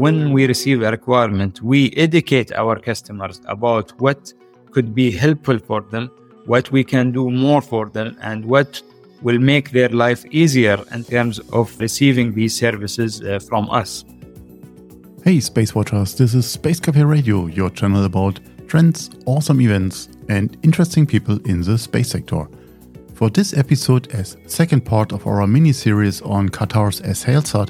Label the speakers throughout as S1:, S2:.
S1: When we receive a requirement, we educate our customers about what could be helpful for them, what we can do more for them, and what will make their life easier in terms of receiving these services uh, from us.
S2: Hey, Space Watchers, this is Space Cafe Radio, your channel about trends, awesome events, and interesting people in the space sector. For this episode, as second part of our mini series on Qatar's Es'hailSat,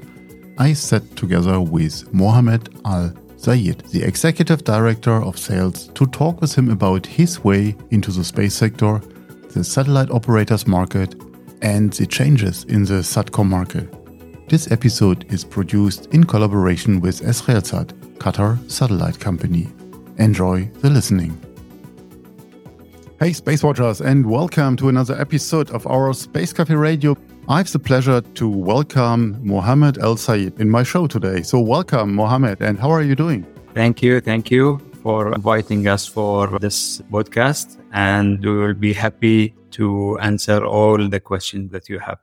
S2: I sat together with Mohamed Al Sayed, the executive director of sales, to talk with him about his way into the space sector, the satellite operators market, and the changes in the SATCOM market. This episode is produced in collaboration with Es'hailSat, Qatar Satellite Company. Enjoy the listening. Hey, Space Watchers, and welcome to another episode of our Space Cafe Radio. I have the pleasure to welcome Mohamed El Sayed in my show today. So, welcome, Mohamed, and how are you doing?
S1: Thank you. Thank you for inviting us for this podcast, and we will be happy to answer all the questions that you have.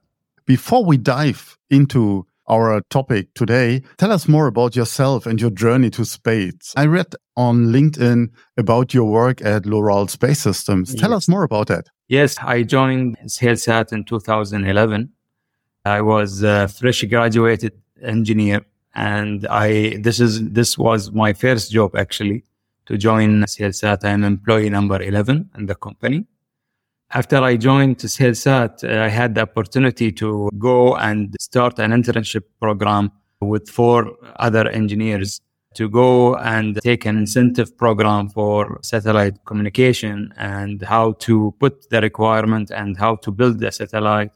S2: Before we dive into our topic today, tell us more about yourself and your journey to space. I read on LinkedIn about your work at Loral Space Systems. Tell yes. us more about that.
S1: Yes, I joined Es'hailSat in 2011. I was a fresh graduated engineer and I this is this was my first job actually to join Es'hailSat. I'm employee number 11 in the company. After I joined uh, I had the opportunity to go and start an internship program with four other engineers to go and take an incentive program for satellite communication and how to put the requirement and how to build the satellite.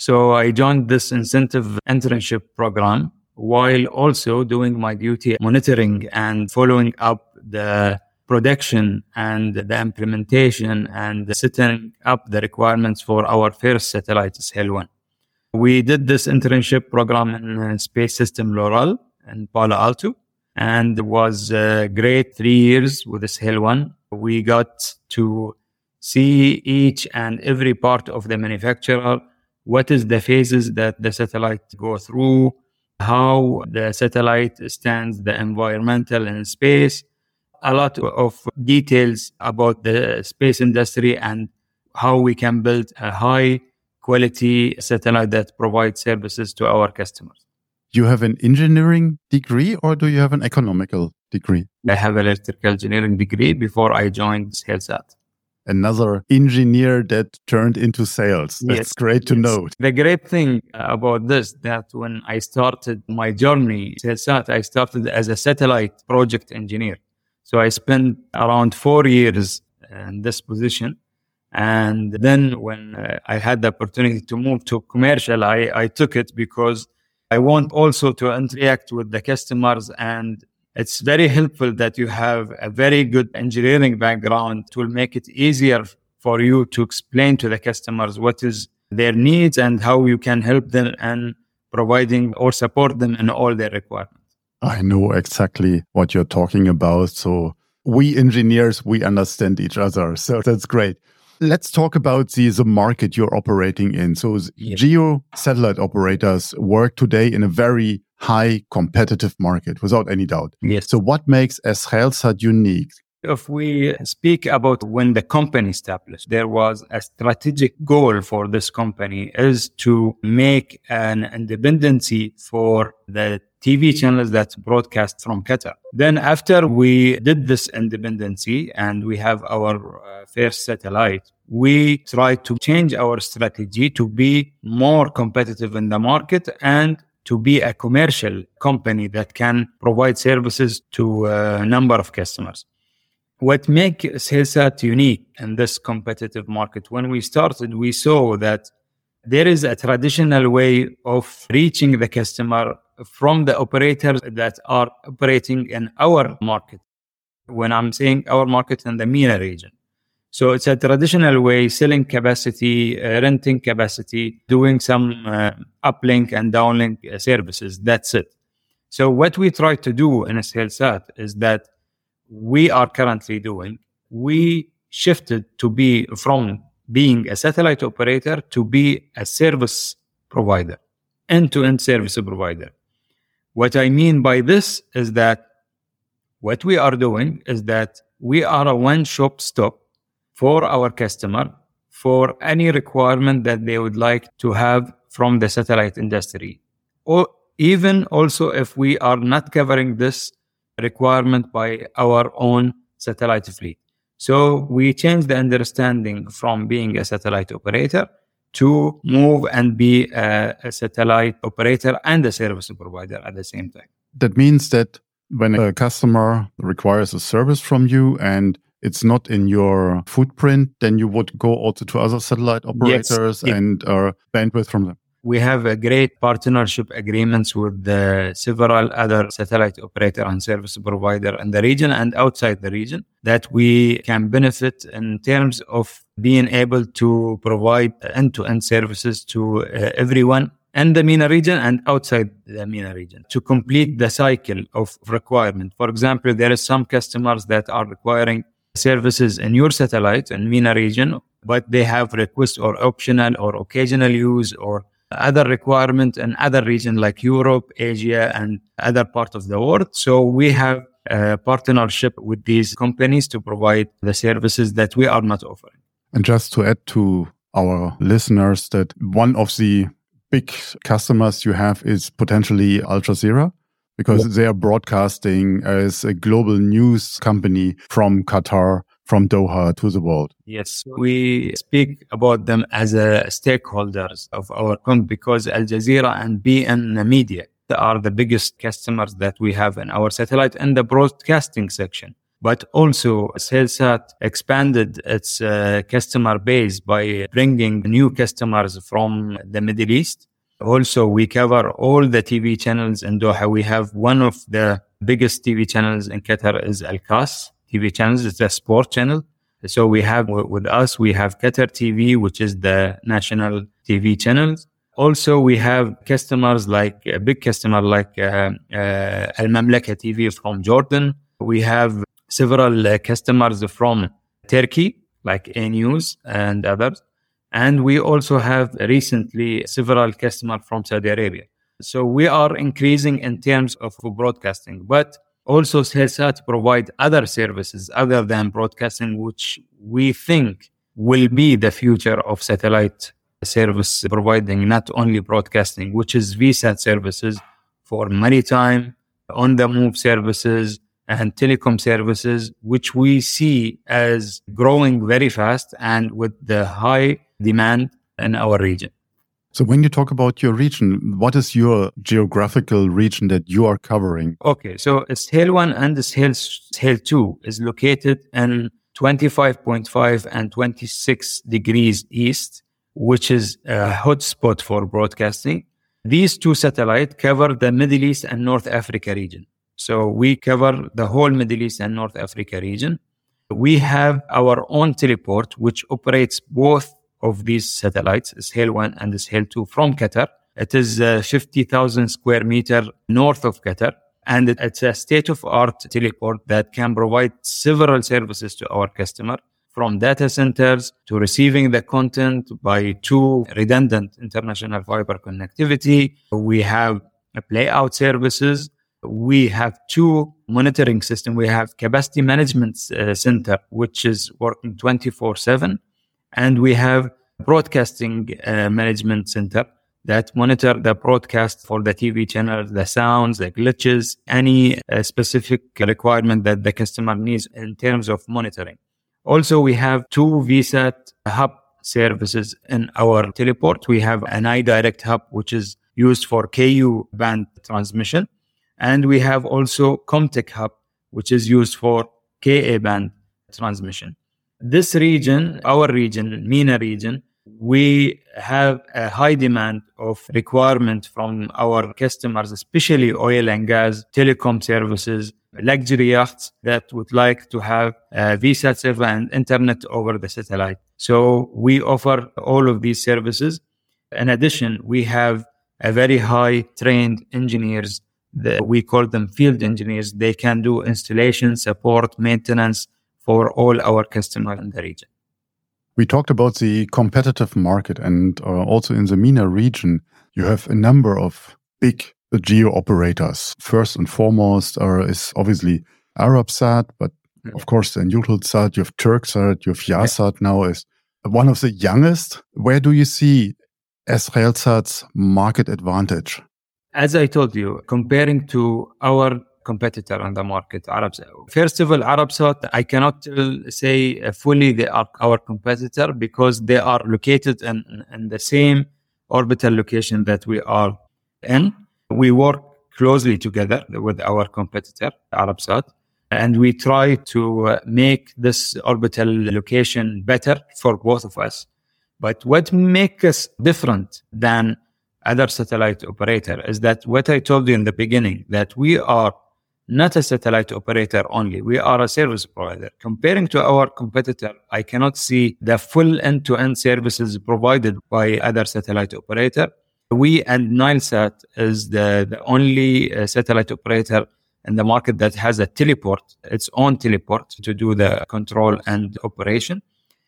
S1: So I joined this incentive internship program while also doing my duty monitoring and following up the production and the implementation and setting up the requirements for our first satellite, 1. We did this internship program in uh, Space System Loral in Palo Alto, and it was a great three years with Es'hail 1. We got to see each and every part of the manufacturer, what is the phases that the satellite go through, how the satellite stands the environmental and space, a lot of details about the space industry and how we can build a high quality satellite that provides services to our customers.
S2: You have an engineering degree or do you have an economical degree?
S1: I have an electrical engineering degree before I joined Es'hailSat.
S2: Another engineer that turned into sales. That's yes, great to yes. know.
S1: The great thing about this that when I started my journey, I started as a satellite project engineer. So I spent around four years in this position. And then when uh, I had the opportunity to move to commercial, I, I took it because I want also to interact with the customers. And it's very helpful that you have a very good engineering background to make it easier for you to explain to the customers what is their needs and how you can help them and providing or support them in all their requirements.
S2: I know exactly what you're talking about. So we engineers, we understand each other. So that's great. Let's talk about the, the market you're operating in. So geo satellite operators work today in a very high competitive market without any doubt.
S1: Yes.
S2: So what makes Es'hailSat unique?
S1: If we speak about when the company established, there was a strategic goal for this company is to make an independency for the TV channels that broadcast from Qatar. Then after we did this independency and we have our uh, first satellite, we try to change our strategy to be more competitive in the market and to be a commercial company that can provide services to a number of customers. What makes Es'hailSat unique in this competitive market? When we started, we saw that there is a traditional way of reaching the customer from the operators that are operating in our market. When I'm saying our market in the MENA region. So it's a traditional way, selling capacity, uh, renting capacity, doing some uh, uplink and downlink uh, services. That's it. So what we try to do in a is that we are currently doing, we shifted to be from being a satellite operator to be a service provider, end to end service provider. What I mean by this is that what we are doing is that we are a one shop stop for our customer for any requirement that they would like to have from the satellite industry. Or even also if we are not covering this requirement by our own satellite fleet. So we change the understanding from being a satellite operator to move and be a, a, satellite operator and a service provider at the same time.
S2: That means that when a customer requires a service from you and it's not in your footprint, then you would go also to other satellite operators yes. and uh, bandwidth from them.
S1: We have a great partnership agreements with the several other satellite operator and service provider in the region and outside the region that we can benefit in terms of being able to provide end-to-end services to uh, everyone in the MENA region and outside the MENA region to complete the cycle of requirement. For example, there are some customers that are requiring services in your satellite in MENA region, but they have request or optional or occasional use or other requirement in other region like Europe, Asia, and other part of the world. So we have a partnership with these companies to provide the services that we are not offering.
S2: And just to add to our listeners that one of the big customers you have is potentially Al Jazeera because yep. they are broadcasting as a global news company from Qatar from Doha to the world.
S1: Yes, we speak about them as a stakeholders of our company because Al Jazeera and beIN Media are the biggest customers that we have in our satellite and the broadcasting section. But also, Es'hailSat expanded its uh, customer base by bringing new customers from the Middle East. Also, we cover all the TV channels in Doha. We have one of the biggest TV channels in Qatar is Al Kass TV channels. It's a sport channel. So we have with us, we have Qatar TV, which is the national TV channels. Also, we have customers like a big customer like uh, uh, Al Mamlaka TV from Jordan. We have several uh, customers from Turkey, like A News and others. And we also have recently several customers from Saudi Arabia. So we are increasing in terms of broadcasting, but also Es'hailSat provide other services other than broadcasting, which we think will be the future of satellite service providing, not only broadcasting, which is VSAT services for maritime, on the move services, and telecom services, which we see as growing very fast and with the high demand in our region.
S2: So, when you talk about your region, what is your geographical region that you are covering?
S1: Okay, so Es'hail 1 and Es'hail, Es'hail 2 is located in 25.5 and 26 degrees east, which is a hotspot for broadcasting. These two satellites cover the Middle East and North Africa region. So we cover the whole Middle East and North Africa region. We have our own teleport, which operates both of these satellites, Es'hail 1 and Es'hail 2 from Qatar. It is uh, 50,000 square meter north of Qatar. And it's a state of art teleport that can provide several services to our customer from data centers to receiving the content by two redundant international fiber connectivity. We have a playout services. We have two monitoring system. We have capacity management uh, center, which is working 24 seven and we have broadcasting uh, management center that monitor the broadcast for the TV channel, the sounds, the glitches, any uh, specific requirement that the customer needs in terms of monitoring. Also, we have two VSAT hub services in our teleport. We have an iDirect hub, which is used for KU band transmission. And we have also Comtech hub, which is used for KA band transmission. This region, our region, MENA region, we have a high demand of requirement from our customers, especially oil and gas, telecom services, luxury yachts that would like to have uh, a VSAT server and internet over the satellite. So we offer all of these services. In addition, we have a very high trained engineers we call them field engineers. They can do installation, support, maintenance, for all our customers in the region.
S2: We talked about the competitive market and uh, also in the MENA region, you have a number of big geo operators. First and foremost are, is obviously Arabsat, but yeah. of course then Eutelsat, you have Turksat, you have Yahsat yeah. now is one of the youngest. Where do you see Es'hailSat's market advantage?
S1: As I told you, comparing to our competitor on the market, Arabsat. First of all, Arabsat, I cannot say fully they are our competitor because they are located in, in the same orbital location that we are in. We work closely together with our competitor, Arabsat, and we try to uh, make this orbital location better for both of us. But what makes us different than other satellite operator is that what I told you in the beginning, that we are not a satellite operator only. We are a service provider. Comparing to our competitor, I cannot see the full end-to-end services provided by other satellite operator. We and Nilesat is the, the only uh, satellite operator in the market that has a teleport, its own teleport to do the control and operation.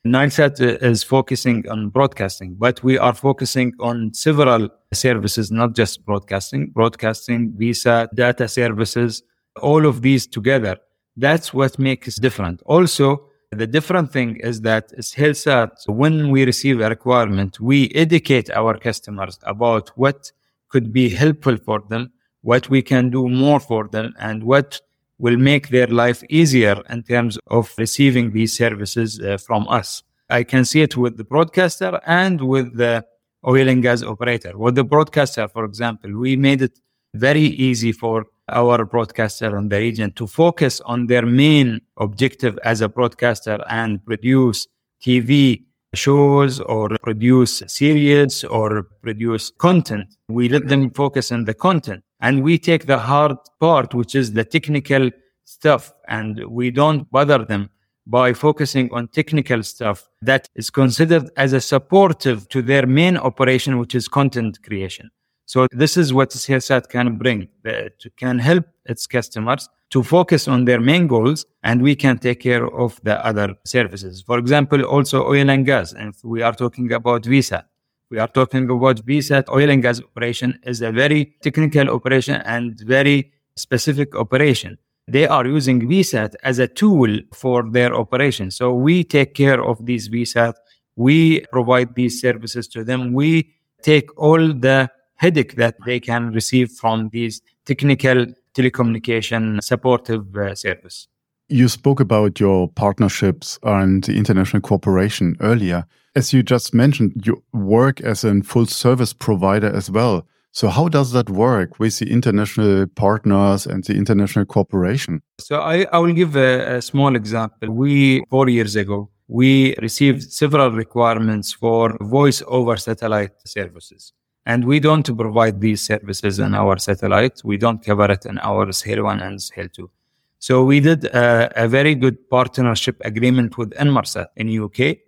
S1: Nilesat is focusing on broadcasting, but we are focusing on several services, not just broadcasting, broadcasting, VSAT, data services, all of these together. That's what makes different. Also, the different thing is that Es'hailSat, when we receive a requirement, we educate our customers about what could be helpful for them, what we can do more for them, and what will make their life easier in terms of receiving these services uh, from us. I can see it with the broadcaster and with the oil and gas operator. With the broadcaster, for example, we made it very easy for our broadcaster in the region to focus on their main objective as a broadcaster and produce TV shows or produce series or produce content. We let them focus on the content and we take the hard part, which is the technical stuff, and we don't bother them by focusing on technical stuff that is considered as a supportive to their main operation, which is content creation. So this is what Es'hailSat can bring, uh, it can help its customers to focus on their main goals and we can take care of the other services. For example, also oil and gas. And if we are talking about VSAT, we are talking about VSAT oil and gas operation is a very technical operation and very specific operation. They are using VSAT as a tool for their operation. So we take care of these VSAT. We provide these services to them. We take all the headache that they can receive from these technical telecommunication supportive uh, service.
S2: You spoke about your partnerships and the international cooperation earlier. As you just mentioned, you work as a full service provider as well. So, how does that work with the international partners and the international cooperation?
S1: So, I, I will give a, a small example. We, four years ago, we received several requirements for voice over satellite services. And we don't provide these services in our satellite. We don't cover it in our Es'hail 1 and Es'hail 2. So we did a, a, very good partnership agreement with Inmarsat in UK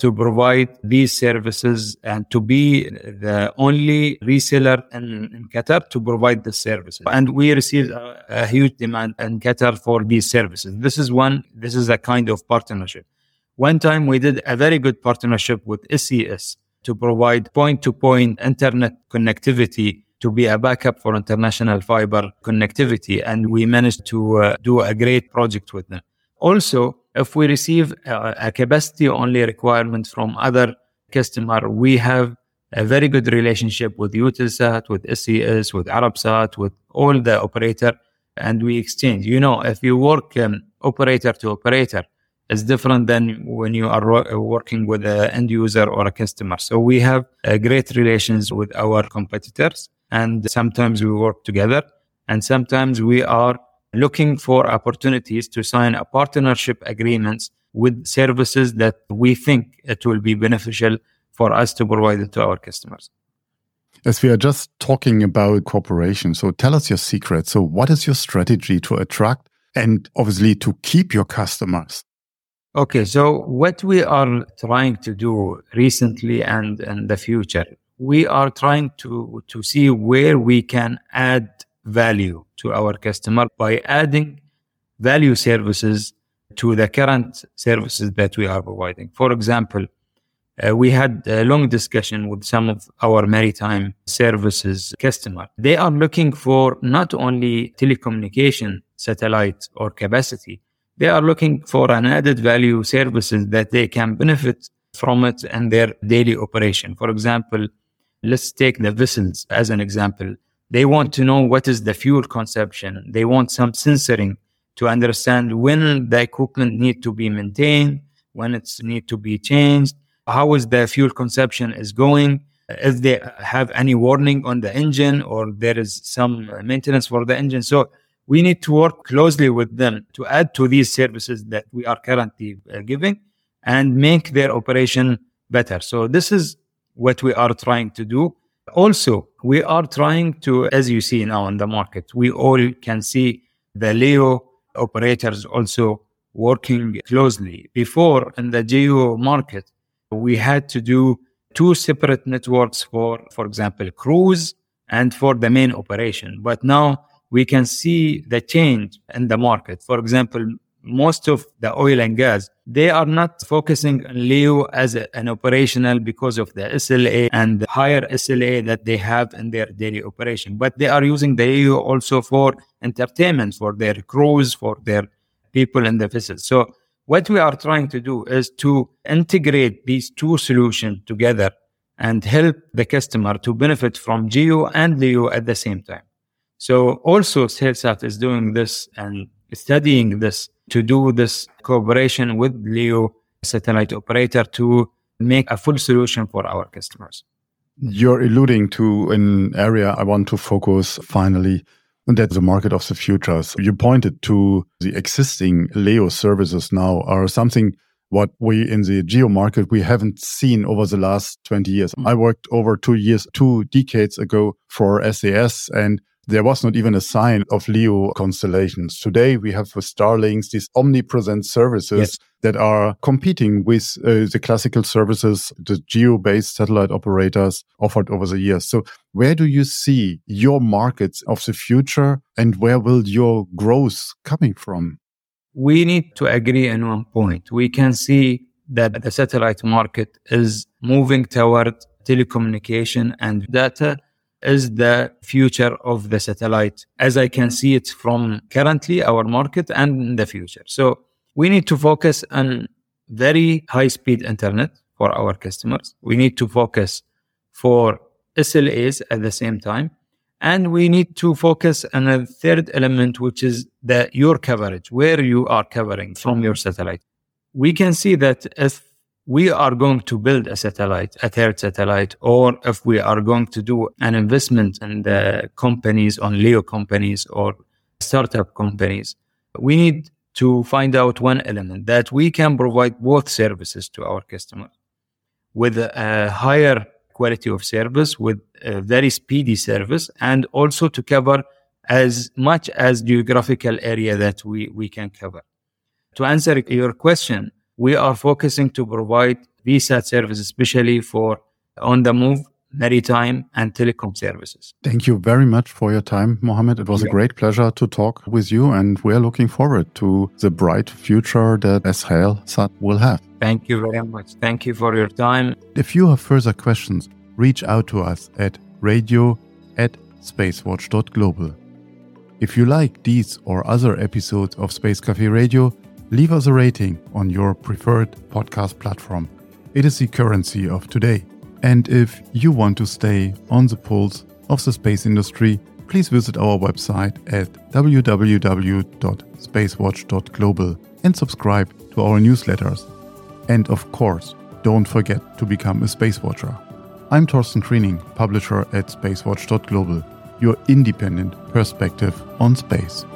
S1: to provide these services and to be the only reseller in, in Qatar to provide the services. And we received a, a huge demand in Qatar for these services. This is one, this is a kind of partnership. One time we did a very good partnership with SES to provide point to point internet connectivity to be a backup for international fiber connectivity. And we managed to uh, do a great project with them. Also, if we receive a, a capacity only requirement from other customer, we have a very good relationship with Eutelsat, with SES, with Arabsat, with all the operator, and we exchange. You know, if you work um, operator to operator, is different than when you are working with an end user or a customer. So we have uh, great relations with our competitors and sometimes we work together and sometimes we are looking for opportunities to sign a partnership agreements with services that we think it will be beneficial for us to provide it to our customers.
S2: As we are just talking about cooperation, so tell us your secret. So, what is your strategy to attract and obviously to keep your customers?
S1: Okay, so what we are trying to do recently and in the future, we are trying to, to see where we can add value to our customer by adding value services to the current services that we are providing. For example, Uh, we had a long discussion with some of our maritime services customer. They are looking for not only telecommunication satellite or capacity, they are looking for an added value services that they can benefit from it and their daily operation. For example, let's take the vessels as an example. They want to know what is the fuel consumption. They want some sensoring to understand when the equipment need to be maintained, when it's need to be changed, how is the fuel consumption is going, if they have any warning on the engine or there is some maintenance for the engine. So we need to work closely with them to add to these services that we are currently uh, giving and make their operation better. So this is what we are trying to do. Also, we are trying to, as you see now in the market, we all can see the LEO operators also working closely. Before in the GEO market, we had to do two separate networks for, for example, cruise and for the main operation. But now we can see the change in the market. For example, most of the oil and gas, they are not focusing on LEO as a, an operational because of the SLA and the higher SLA that they have in their daily operation. But they are using the LEO also for entertainment, for their crews, for their people in the vessels. So what we are trying to do is to integrate these two solutions together and help the customer to benefit from GEO and LEO at the same time. So also Es'hailSat is doing this and studying this to do this cooperation with LEO satellite operator to make a full solution for our customers.
S2: You're alluding to an area I want to focus finally, and that's the market of the future. So you pointed to the existing LEO services now are something what we in the geo market we haven't seen over the last 20 years. Mm. I worked over two years, two decades ago for SES and there was not even a sign of LEO constellations. Today we have with Starlinks these omnipresent services yes. that are competing with uh, the classical services the geo-based satellite operators offered over the years. So where do you see your markets of the future and where will your growth coming from?
S1: We need to agree on one point. We can see that the satellite market is moving toward telecommunication and data is the future of the satellite as I can see it from currently our market and in the future. So we need to focus on very high speed internet for our customers. We need to focus for SLAs at the same time. And we need to focus on a third element, which is the your coverage, where you are covering from your satellite. We can see that if we are going to build a satellite, a third satellite, or if we are going to do an investment in the companies on LEO companies or startup companies, we need to find out one element that we can provide both services to our customers with a higher quality of service, with a very speedy service, and also to cover as much as geographical area that we, we can cover. To answer your question, we are focusing to provide VSAT service, especially for on the move, maritime, and telecom services.
S2: Thank you very much for your time, Mohamed. It was yeah. a great pleasure to talk with you, and we are looking forward to the bright future that Es'hailSat will have.
S1: Thank you very much. Thank you for your time.
S2: If you have further questions, reach out to us at radio at spacewatch.global. If you like these or other episodes of Space Cafe Radio, leave us a rating on your preferred podcast platform. It is the currency of today. And if you want to stay on the pulse of the space industry, please visit our website at www.spacewatch.global and subscribe to our newsletters. And of course, don't forget to become a Space Watcher. I'm Torsten Kriening, publisher at spacewatch.global, your independent perspective on space.